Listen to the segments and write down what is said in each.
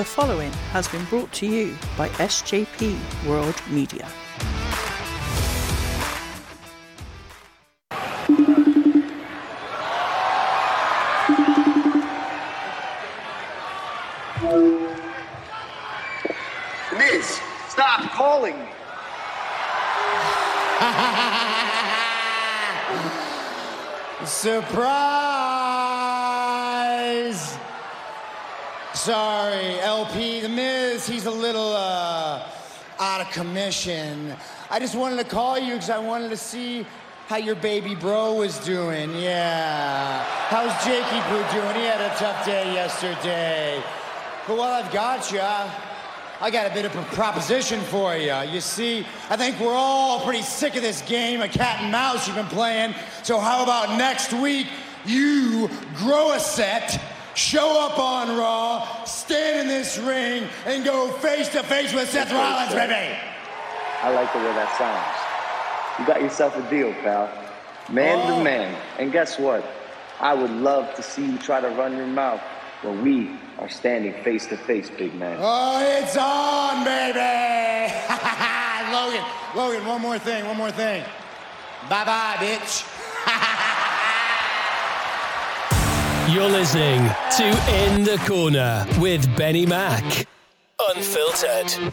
The following has been brought to you by SJP World Media. Miz, stop calling me. Surprise! Sorry, commission. I just wanted to call you because I wanted to see how your baby bro was doing. Yeah. How's Jakey Poo doing? He had a tough day yesterday. But while I've got you, I got a bit of a proposition for you. You see, I think we're all pretty sick of this game of cat and mouse you've been playing. So how about next week you grow a set, show up on Raw, stand in this ring, and go face to face with Seth Rollins, baby? I like the way that sounds. You got yourself a deal, pal. Man Oh. to man. And guess what? I would love to see you try to run your mouth when we are standing face to face, big man. Oh, it's on, baby! Logan, Logan, one more thing, one more thing. Bye bye, bitch. You're listening to In the Corner with Benny Mac. Unfiltered,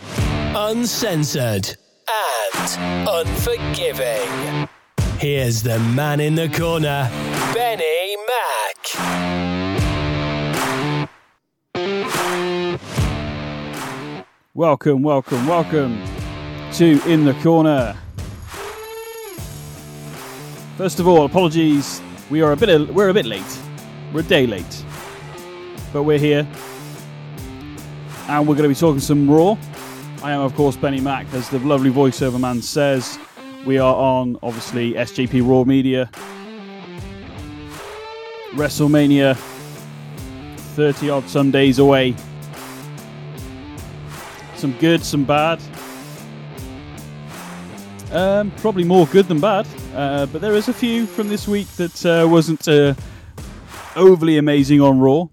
uncensored, and unforgiving. Here's the man in the corner, Benny Mac. Welcome, welcome, welcome to In the Corner. First of all, apologies. We are a bit we're a bit late. We're a day late, but we're here, and we're going to be talking some Raw. I am, of course, Benny Mack, as the lovely voiceover man says. We are on obviously SJP Raw Media. WrestleMania, thirty odd some days away. Some good, some bad. Um, probably more good than bad, uh, but there is a few from this week that uh, wasn't uh, overly amazing on Raw.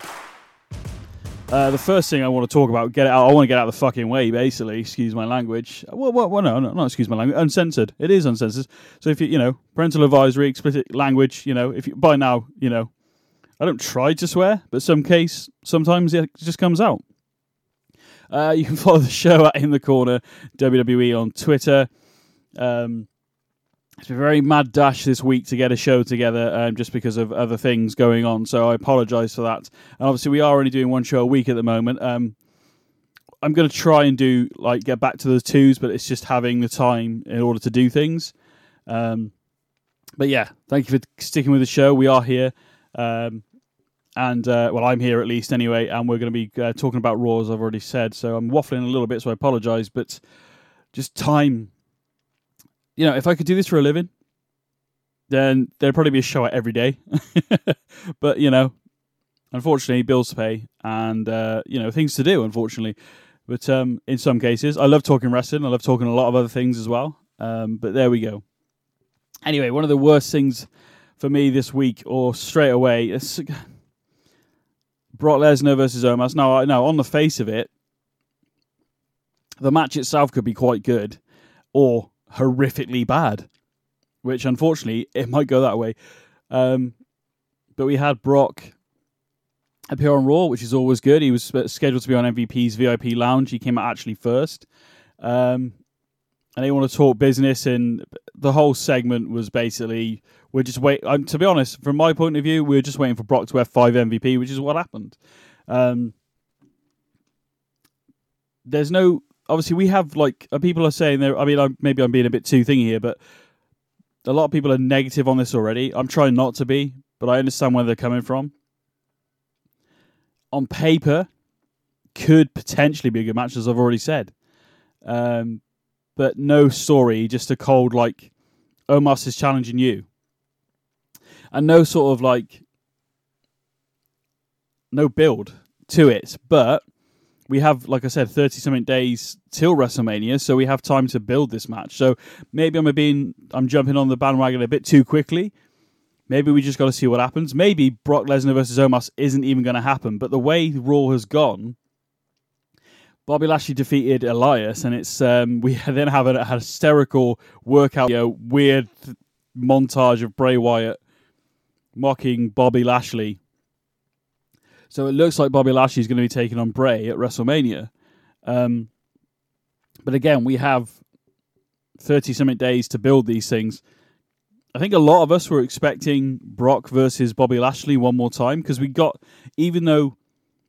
Uh, the first thing I want to talk about, get it out. I want to get out of the fucking way, basically. Excuse my language. Well, well, well no, no, not excuse my language. Uncensored. It is uncensored. So if you, you know, parental advisory, explicit language. You know, if you, by now, you know, I don't try to swear, but some case, sometimes it just comes out. Uh, you can follow the show at In the Corner WWE on Twitter. Um, it's been a very mad dash this week to get a show together, um, just because of other things going on. So I apologise for that. And obviously, we are only doing one show a week at the moment. Um, I'm going to try and do like get back to the twos, but it's just having the time in order to do things. Um, but yeah, thank you for sticking with the show. We are here. Um, and uh, well, I'm here at least anyway, and we're going to be uh, talking about Raw as I've already said. So I'm waffling a little bit, so I apologise, but just time. You know, if I could do this for a living, then there'd probably be a show out every day. but you know, unfortunately, bills to pay and uh, you know things to do. Unfortunately, but um, in some cases, I love talking wrestling. I love talking a lot of other things as well. Um, but there we go. Anyway, one of the worst things for me this week, or straight away, it's Brock Lesnar versus Omos. Now, know on the face of it, the match itself could be quite good or horrifically bad, which unfortunately it might go that way. Um, but we had Brock appear on Raw, which is always good. He was scheduled to be on MVP's VIP Lounge. He came out actually first. Um, and they want to talk business, and the whole segment was basically we're just wait. Um, to be honest, from my point of view, we are just waiting for Brock to have five MVP, which is what happened. Um, there's no obviously we have like uh, people are saying there. I mean, I'm, maybe I'm being a bit too thingy here, but a lot of people are negative on this already. I'm trying not to be, but I understand where they're coming from. On paper, could potentially be a good match, as I've already said. Um, but no story, just a cold like Omos is challenging you, and no sort of like no build to it. But we have, like I said, thirty something days till WrestleMania, so we have time to build this match. So maybe I'm being I'm jumping on the bandwagon a bit too quickly. Maybe we just got to see what happens. Maybe Brock Lesnar versus Omos isn't even going to happen. But the way Raw has gone, Bobby Lashley defeated Elias, and it's um, we then have a, a hysterical workout, you know, weird montage of Bray Wyatt mocking Bobby Lashley. So it looks like Bobby Lashley is going to be taking on Bray at WrestleMania. Um, but again, we have 30 something days to build these things. I think a lot of us were expecting Brock versus Bobby Lashley one more time because we got, even though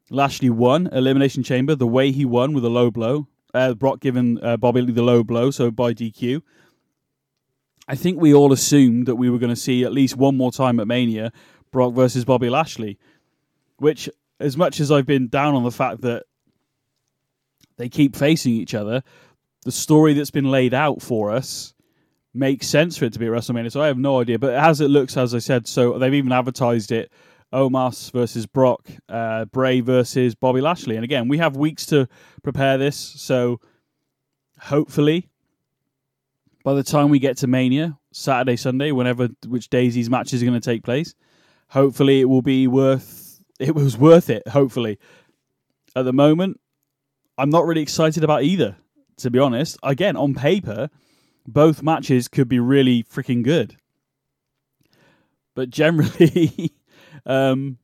Lashley won Elimination Chamber, the way he won with a low blow, uh, Brock giving uh, Bobby the low blow, so by DQ. I think we all assumed that we were going to see at least one more time at Mania Brock versus Bobby Lashley, which, as much as I've been down on the fact that they keep facing each other, the story that's been laid out for us makes sense for it to be at WrestleMania. So I have no idea. But as it looks, as I said, so they've even advertised it Omos versus Brock, uh, Bray versus Bobby Lashley. And again, we have weeks to prepare this. So hopefully, by the time we get to Mania, Saturday, Sunday, whenever which days these matches are going to take place, hopefully it will be worth it was worth it. Hopefully, at the moment, I'm not really excited about either. To be honest, again on paper, both matches could be really freaking good, but generally. Um,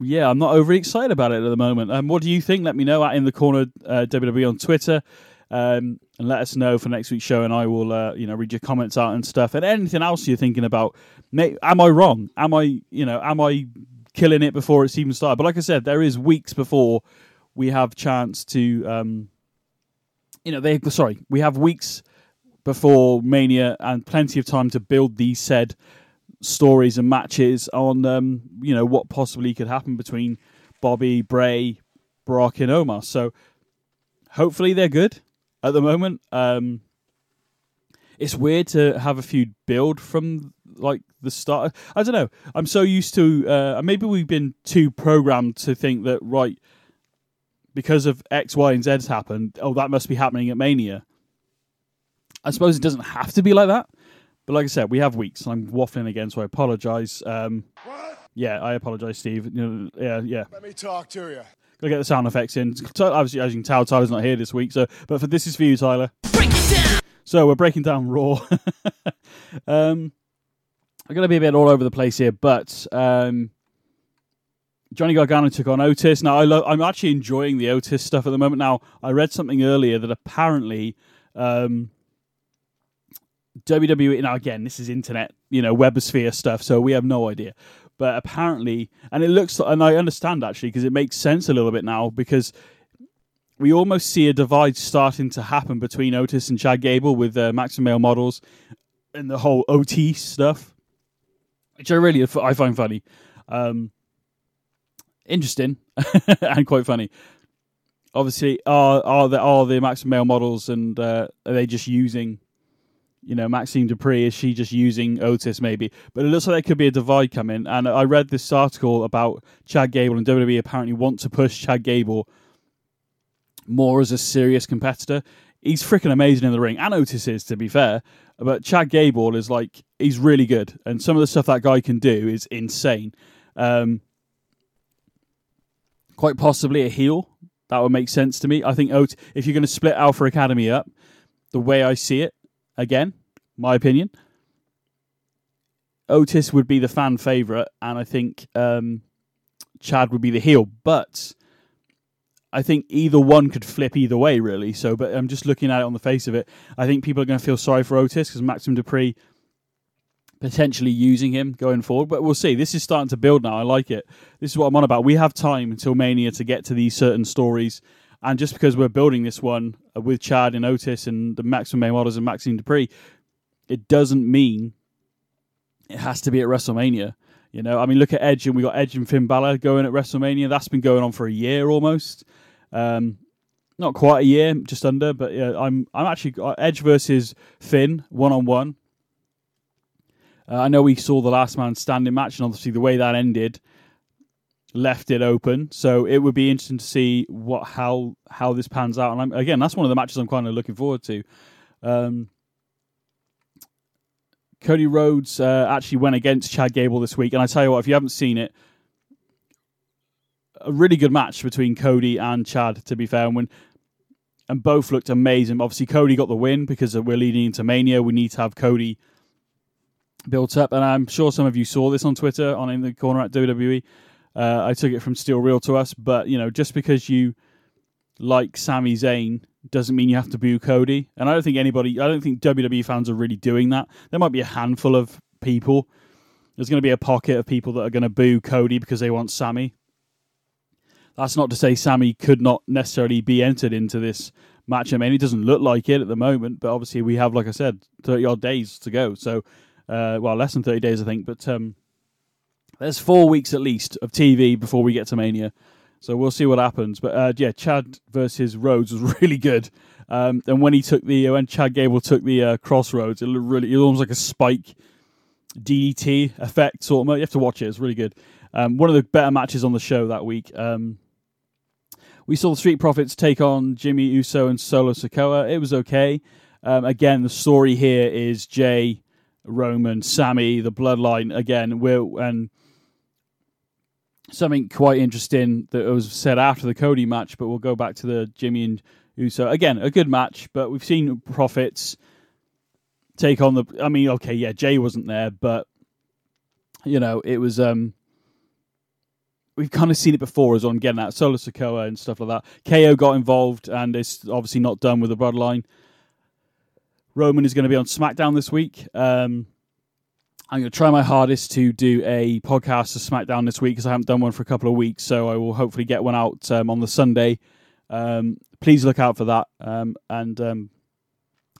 yeah, I'm not overly excited about it at the moment. Um, what do you think? Let me know at in the corner uh, WWE on Twitter, um, and let us know for next week's show. And I will, uh, you know, read your comments out and stuff, and anything else you're thinking about. May, am I wrong? Am I, you know, am I killing it before it's even started? But like I said, there is weeks before we have chance to, um, you know, they sorry, we have weeks before Mania and plenty of time to build these said stories and matches on um, you know what possibly could happen between Bobby, Bray, Brock, and Omos. So hopefully they're good at the moment. Um, it's weird to have a feud build from like the start. I don't know. I'm so used to uh, maybe we've been too programmed to think that right because of X, Y, and Z's happened. Oh, that must be happening at Mania. I suppose it doesn't have to be like that. But like I said, we have weeks, and I'm waffling again, so I apologise. Um, yeah, I apologise, Steve. You know, yeah, yeah. Let me talk to you. Gotta get the sound effects in. Obviously, as you can tell, Tyler's not here this week. So, but for this is for you, Tyler. Break it down. So we're breaking down Raw. um, I'm gonna be a bit all over the place here, but um, Johnny Gargano took on Otis. Now I I'm actually enjoying the Otis stuff at the moment. Now I read something earlier that apparently. Um, WWE. Now, again, this is internet, you know, webosphere stuff, so we have no idea. But apparently, and it looks, and I understand actually, because it makes sense a little bit now, because we almost see a divide starting to happen between Otis and Chad Gable with uh, Maximum Male models and the whole OT stuff, which I really I find funny, um, interesting, and quite funny. Obviously, are are the are the Maximum Male models, and uh, are they just using you know, Maxxine Dupri, is she just using Otis maybe? But it looks like there could be a divide coming. And I read this article about Chad Gable, and WWE apparently want to push Chad Gable more as a serious competitor. He's freaking amazing in the ring, and Otis is, to be fair. But Chad Gable is like, he's really good. And some of the stuff that guy can do is insane. Um, quite possibly a heel. That would make sense to me. I think Otis, if you're going to split Alpha Academy up, the way I see it, again, my opinion. Otis would be the fan favorite, and I think um, Chad would be the heel. But I think either one could flip either way, really. So, but I'm just looking at it on the face of it. I think people are going to feel sorry for Otis because Maxxine Dupri potentially using him going forward. But we'll see. This is starting to build now. I like it. This is what I'm on about. We have time until Mania to get to these certain stories and just because we're building this one with Chad and Otis and the Maximum Male Models and Maxxine Dupri, it doesn't mean it has to be at WrestleMania. You know, I mean, look at Edge, and we got Edge and Finn Balor going at WrestleMania. That's been going on for a year almost. Um, not quite a year, just under. But yeah, I'm I'm actually uh, Edge versus Finn one on one. I know we saw the last man standing match, and obviously the way that ended left it open. So it would be interesting to see what how how this pans out. And I'm, again, that's one of the matches I'm kind of looking forward to. Um, Cody Rhodes uh, actually went against Chad Gable this week, and I tell you what, if you haven't seen it, a really good match between Cody and Chad. To be fair, and when and both looked amazing. Obviously, Cody got the win because we're leading into Mania. We need to have Cody built up, and I'm sure some of you saw this on Twitter on in the corner at WWE. Uh, I took it from Steel Real to us, but you know, just because you like Sami Zayn doesn't mean you have to boo Cody. And I don't think anybody, I don't think WWE fans are really doing that. There might be a handful of people. There's going to be a pocket of people that are going to boo Cody because they want Sami. That's not to say Sami could not necessarily be entered into this match. I mean, it doesn't look like it at the moment, but obviously we have, like I said, 30 odd days to go. So, uh, well, less than 30 days, I think. But um, there's four weeks at least of TV before we get to Mania. So we'll see what happens. But uh, yeah, Chad versus Rhodes was really good. Um, and when he took the when Chad Gable took the uh, crossroads, it looked really it was almost like a spike DDT effect sort of. You have to watch it; it's really good. Um, one of the better matches on the show that week. Um, we saw the Street Profits take on Jimmy Uso and Solo Sikoa. It was okay. Um, again, the story here is Jay, Roman, Sami, the Bloodline. Again, we're and something quite interesting that was said after the Cody match, but we'll go back to the Jimmy and Uso. Again, a good match, but we've seen Profits take on the. I mean, okay, yeah, Jay wasn't there, but you know, it was. um We've kind of seen it before as on getting that Solo Sikoa and stuff like that. KO got involved, and it's obviously not done with the Bloodline. Roman is going to be on SmackDown this week. Um, I'm going to try my hardest to do a podcast of SmackDown this week because I haven't done one for a couple of weeks. So I will hopefully get one out um, on the Sunday. Um, please look out for that. Um, and, um,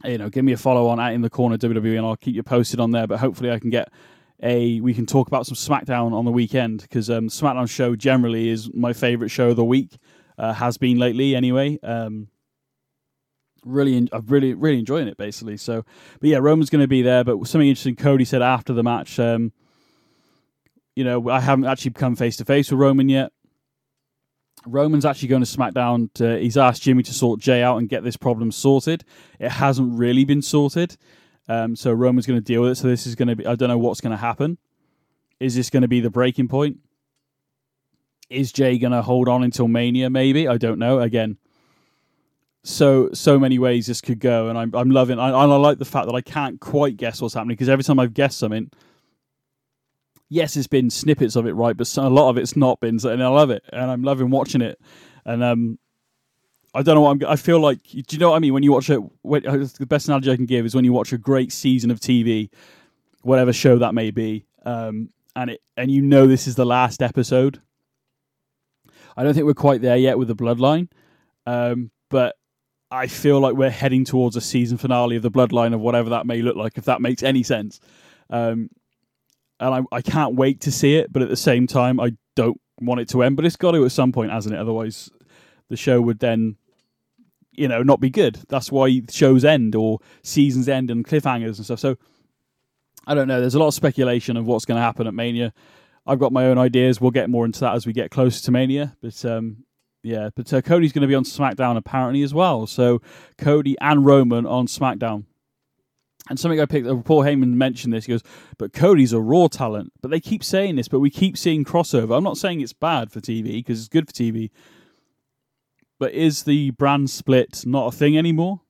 you know, give me a follow on at In the Corner WWE and I'll keep you posted on there. But hopefully I can get a, we can talk about some SmackDown on the weekend because um, SmackDown show generally is my favorite show of the week, uh, has been lately anyway. Um, really, I'm really, really enjoying it basically. So, but yeah, Roman's going to be there. But something interesting, Cody said after the match, um, you know, I haven't actually come face to face with Roman yet. Roman's actually going to SmackDown. To, he's asked Jimmy to sort Jay out and get this problem sorted. It hasn't really been sorted. Um, so Roman's going to deal with it. So this is going to be, I don't know what's going to happen. Is this going to be the breaking point? Is Jay going to hold on until Mania? Maybe. I don't know. Again, so so many ways this could go, and I'm I'm loving. I, I like the fact that I can't quite guess what's happening because every time I've guessed something, yes, it's been snippets of it, right, but a lot of it's not been, and I love it, and I'm loving watching it, and um, I don't know what I'm. I feel like, do you know what I mean? When you watch it, when, uh, the best analogy I can give is when you watch a great season of TV, whatever show that may be, um, and it and you know this is the last episode. I don't think we're quite there yet with the Bloodline, um, but I feel like we're heading towards a season finale of the Bloodline of whatever that may look like, if that makes any sense. Um, and I, I can't wait to see it, but at the same time, I don't want it to end. But it's got to at some point, hasn't it? Otherwise, the show would then, you know, not be good. That's why shows end or seasons end and cliffhangers and stuff. So I don't know. There's a lot of speculation of what's going to happen at Mania. I've got my own ideas. We'll get more into that as we get closer to Mania. But um, yeah, but uh, Cody's going to be on SmackDown apparently as well. So Cody and Roman on SmackDown. And something I picked up, Paul Heyman mentioned this. He goes, but Cody's a raw talent. But they keep saying this, but we keep seeing crossover. I'm not saying it's bad for TV because it's good for TV. But is the brand split not a thing anymore?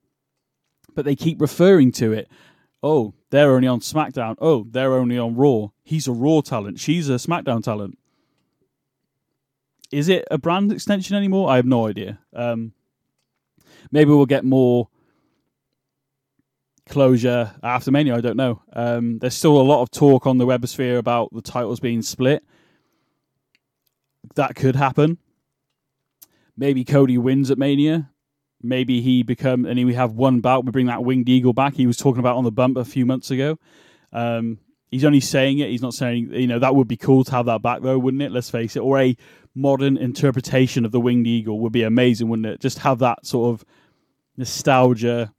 But they keep referring to it. Oh, they're only on SmackDown. Oh, they're only on Raw. He's a Raw talent. She's a SmackDown talent is it a brand extension anymore? I have no idea. Um, maybe we'll get more closure after Mania. I don't know. Um, there's still a lot of talk on the webosphere about the titles being split. That could happen. Maybe Cody wins at Mania. Maybe he become and we have one bout. We bring that winged eagle back. He was talking about on the bump a few months ago. Um, he's only saying it. He's not saying you know that would be cool to have that back though, wouldn't it? Let's face it. Or a modern interpretation of the winged eagle would be amazing, wouldn't it? Just have that sort of nostalgia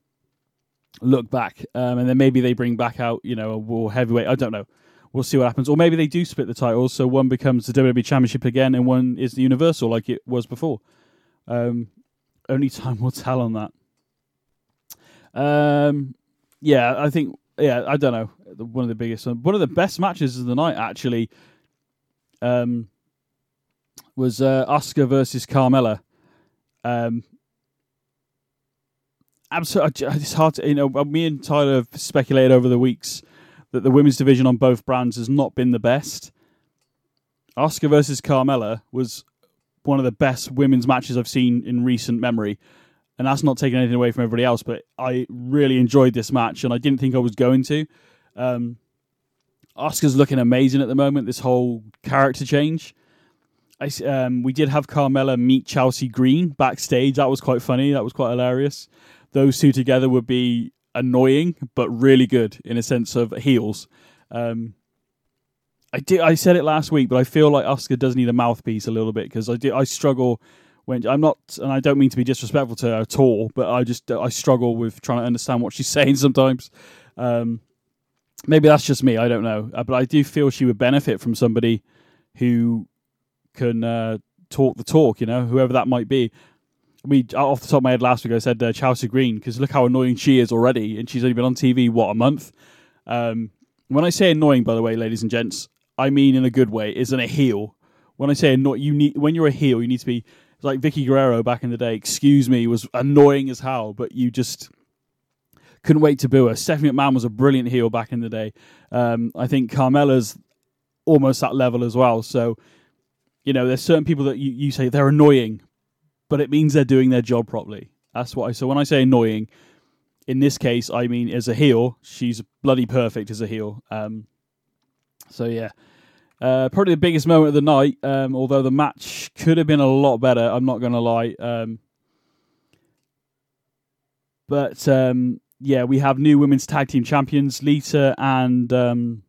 look back, um, and then maybe they bring back out, you know, a war heavyweight. I don't know. We'll see what happens, or maybe they do split the titles, so one becomes the WWE Championship again, and one is the Universal, like it was before. Um, only time will tell on that. Um, yeah, I think. Yeah, I don't know. One of the biggest, one of the best matches of the night, actually. Um, was uh, Asuka versus Carmella. Um, absolutely, it's hard to, you know, me and Tyler have speculated over the weeks that the women's division on both brands has not been the best. Asuka versus Carmella was one of the best women's matches I've seen in recent memory. And that's not taking anything away from everybody else, but I really enjoyed this match and I didn't think I was going to. Um, Asuka's looking amazing at the moment, this whole character change. I, um, we did have Carmella meet Chelsea Green backstage. That was quite funny. That was quite hilarious. Those two together would be annoying, but really good in a sense of heels. Um, I did. I said it last week, but I feel like Asuka does need a mouthpiece a little bit because I do. I struggle when I'm not, and I don't mean to be disrespectful to her at all, but I just I struggle with trying to understand what she's saying sometimes. Um, maybe that's just me. I don't know, uh, but I do feel she would benefit from somebody who can uh, talk the talk. You know, whoever that might be. We off the top of my head last week I said uh, Chelsea Green because look how annoying she is already, and she's only been on TV what a month. Um, when I say annoying, by the way, ladies and gents, I mean in a good way, isn't a heel. When I say annoying, you need when you're a heel, you need to be like Vickie Guerrero back in the day. Excuse me, was annoying as hell, but you just couldn't wait to boo her. Stephanie McMahon was a brilliant heel back in the day. Um, I think Carmella's almost that level as well. So, you know, there's certain people that you, you say they're annoying, but it means they're doing their job properly. That's what I. So when I say annoying, in this case, I mean as a heel, she's bloody perfect as a heel. Um, so yeah, uh, probably the biggest moment of the night. Um, although the match could have been a lot better, I'm not going to lie. Um, but um, yeah, we have new women's tag team champions, Lita and um,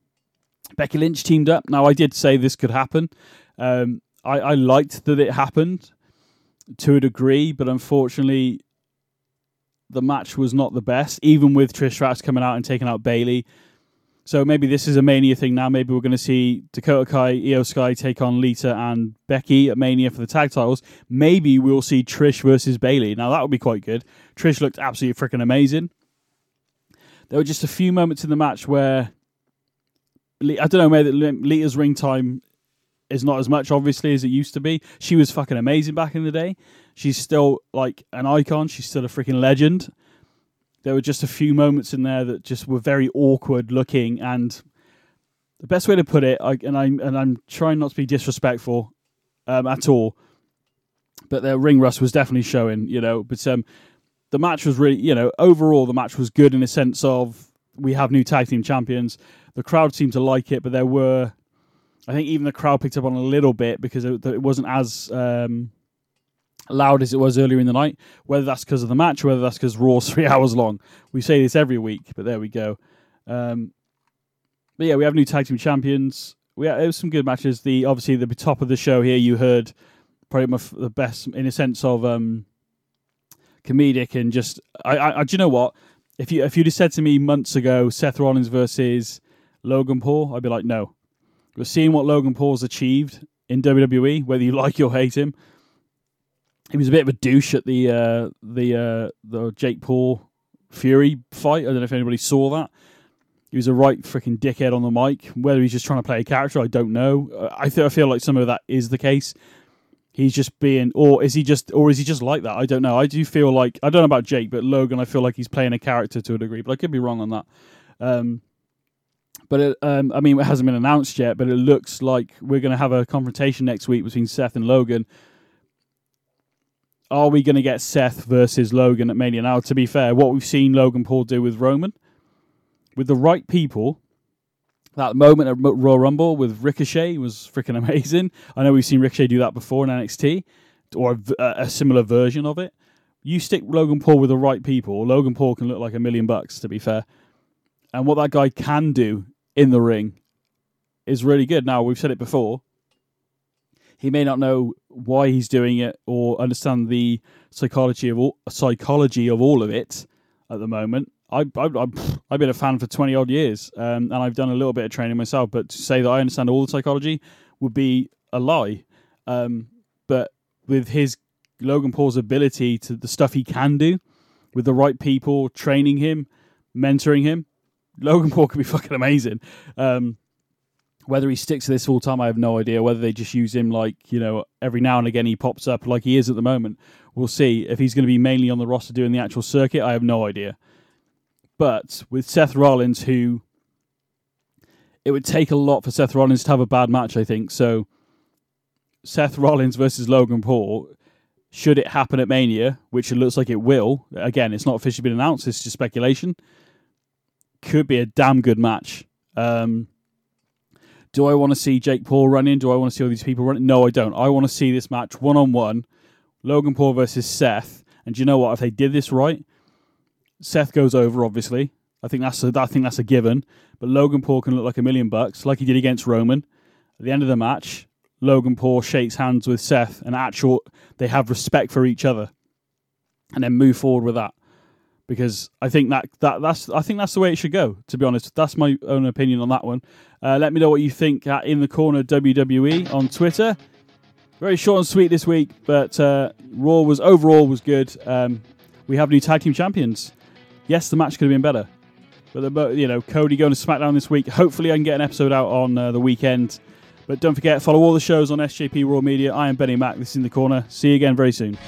Becky Lynch teamed up. Now, I did say this could happen. Um, I, I liked that it happened to a degree, but unfortunately, the match was not the best. Even with Trish Stratus coming out and taking out Bayley, so maybe this is a Mania thing now. Maybe we're going to see Dakota Kai, Iyo Sky take on Lita and Becky at Mania for the tag titles. Maybe we'll see Trish versus Bayley. Now that would be quite good. Trish looked absolutely freaking amazing. There were just a few moments in the match where I don't know, maybe Lita's ring time is not as much obviously as it used to be. She was fucking amazing back in the day. She's still like an icon. She's still a freaking legend there were just a few moments in there that just were very awkward looking and the best way to put it I, and I'm and I'm trying not to be disrespectful um, at all but the ring rust was definitely showing you know but um, the match was really you know overall the match was good in a sense of we have new tag team champions. The crowd seemed to like it but there were I think even the crowd picked up on a little bit because it, it wasn't as um, loud as it was earlier in the night. Whether that's because of the match, whether that's because Raw's three hours long. We say this every week, but there we go. Um, but yeah, we have new tag team champions. We was some good matches. The obviously the top of the show here, you heard probably my, the best in a sense of um, comedic and just. I, I, do you know what? If you if you'd have said to me months ago, Seth Rollins versus Logan Paul, I'd be like, no. But seeing what Logan Paul's achieved in WWE, whether you like or hate him, he was a bit of a douche at the uh, the uh, the Jake Paul Fury fight. I don't know if anybody saw that. He was a right freaking dickhead on the mic. Whether he's just trying to play a character, I don't know. I th- I feel like some of that is the case. He's just being, or is he just, or is he just like that? I don't know. I do feel like I don't know about Jake, but Logan, I feel like he's playing a character to a degree, but I could be wrong on that. Um, but it, um, I mean, it hasn't been announced yet, but it looks like we're going to have a confrontation next week between Seth and Logan are we going to get Seth versus Logan at Mania? Now, to be fair, what we've seen Logan Paul do with Roman, with the right people, that moment at Royal Rumble with Ricochet was freaking amazing. I know we've seen Ricochet do that before in NXT, or a, a similar version of it. You stick Logan Paul with the right people, Logan Paul can look like a million bucks, to be fair. And what that guy can do in the ring is really good. Now, we've said it before he may not know why he's doing it or understand the psychology of all psychology of all of it at the moment. I, I, I've been a fan for 20 odd years um, and I've done a little bit of training myself, but to say that I understand all the psychology would be a lie. Um, but with his Logan Paul's ability to the stuff he can do with the right people, training him, mentoring him, Logan Paul could be fucking amazing. Um, Whether he sticks to this full time, I have no idea. Whether they just use him like, you know, every now and again he pops up like he is at the moment. We'll see. If he's going to be mainly on the roster doing the actual circuit, I have no idea. But with Seth Rollins, who it would take a lot for Seth Rollins to have a bad match, I think. So Seth Rollins versus Logan Paul, should it happen at Mania, which it looks like it will, again, it's not officially been announced, it's just speculation, could be a damn good match. Um, do I want to see Jake Paul running? Do I want to see all these people running? No, I don't. I want to see this match one on one, Logan Paul versus Seth. And do you know what? If they did this right, Seth goes over. Obviously, I think that's a, I think that's a given. But Logan Paul can look like a million bucks, like he did against Roman. At the end of the match, Logan Paul shakes hands with Seth, and actual they have respect for each other, and then move forward with that because I think that, that that's I think that's the way it should go. To be honest, that's my own opinion on that one. Uh, let me know what you think at in the corner WWE on Twitter. Very short and sweet this week, but uh, Raw was overall was good. Um, we have new tag team champions. Yes, the match could have been better, but the, you know Cody going to SmackDown this week. Hopefully, I can get an episode out on uh, the weekend. But don't forget, follow all the shows on SJP Raw Media. I am Benny Mack. This is in the corner. See you again very soon.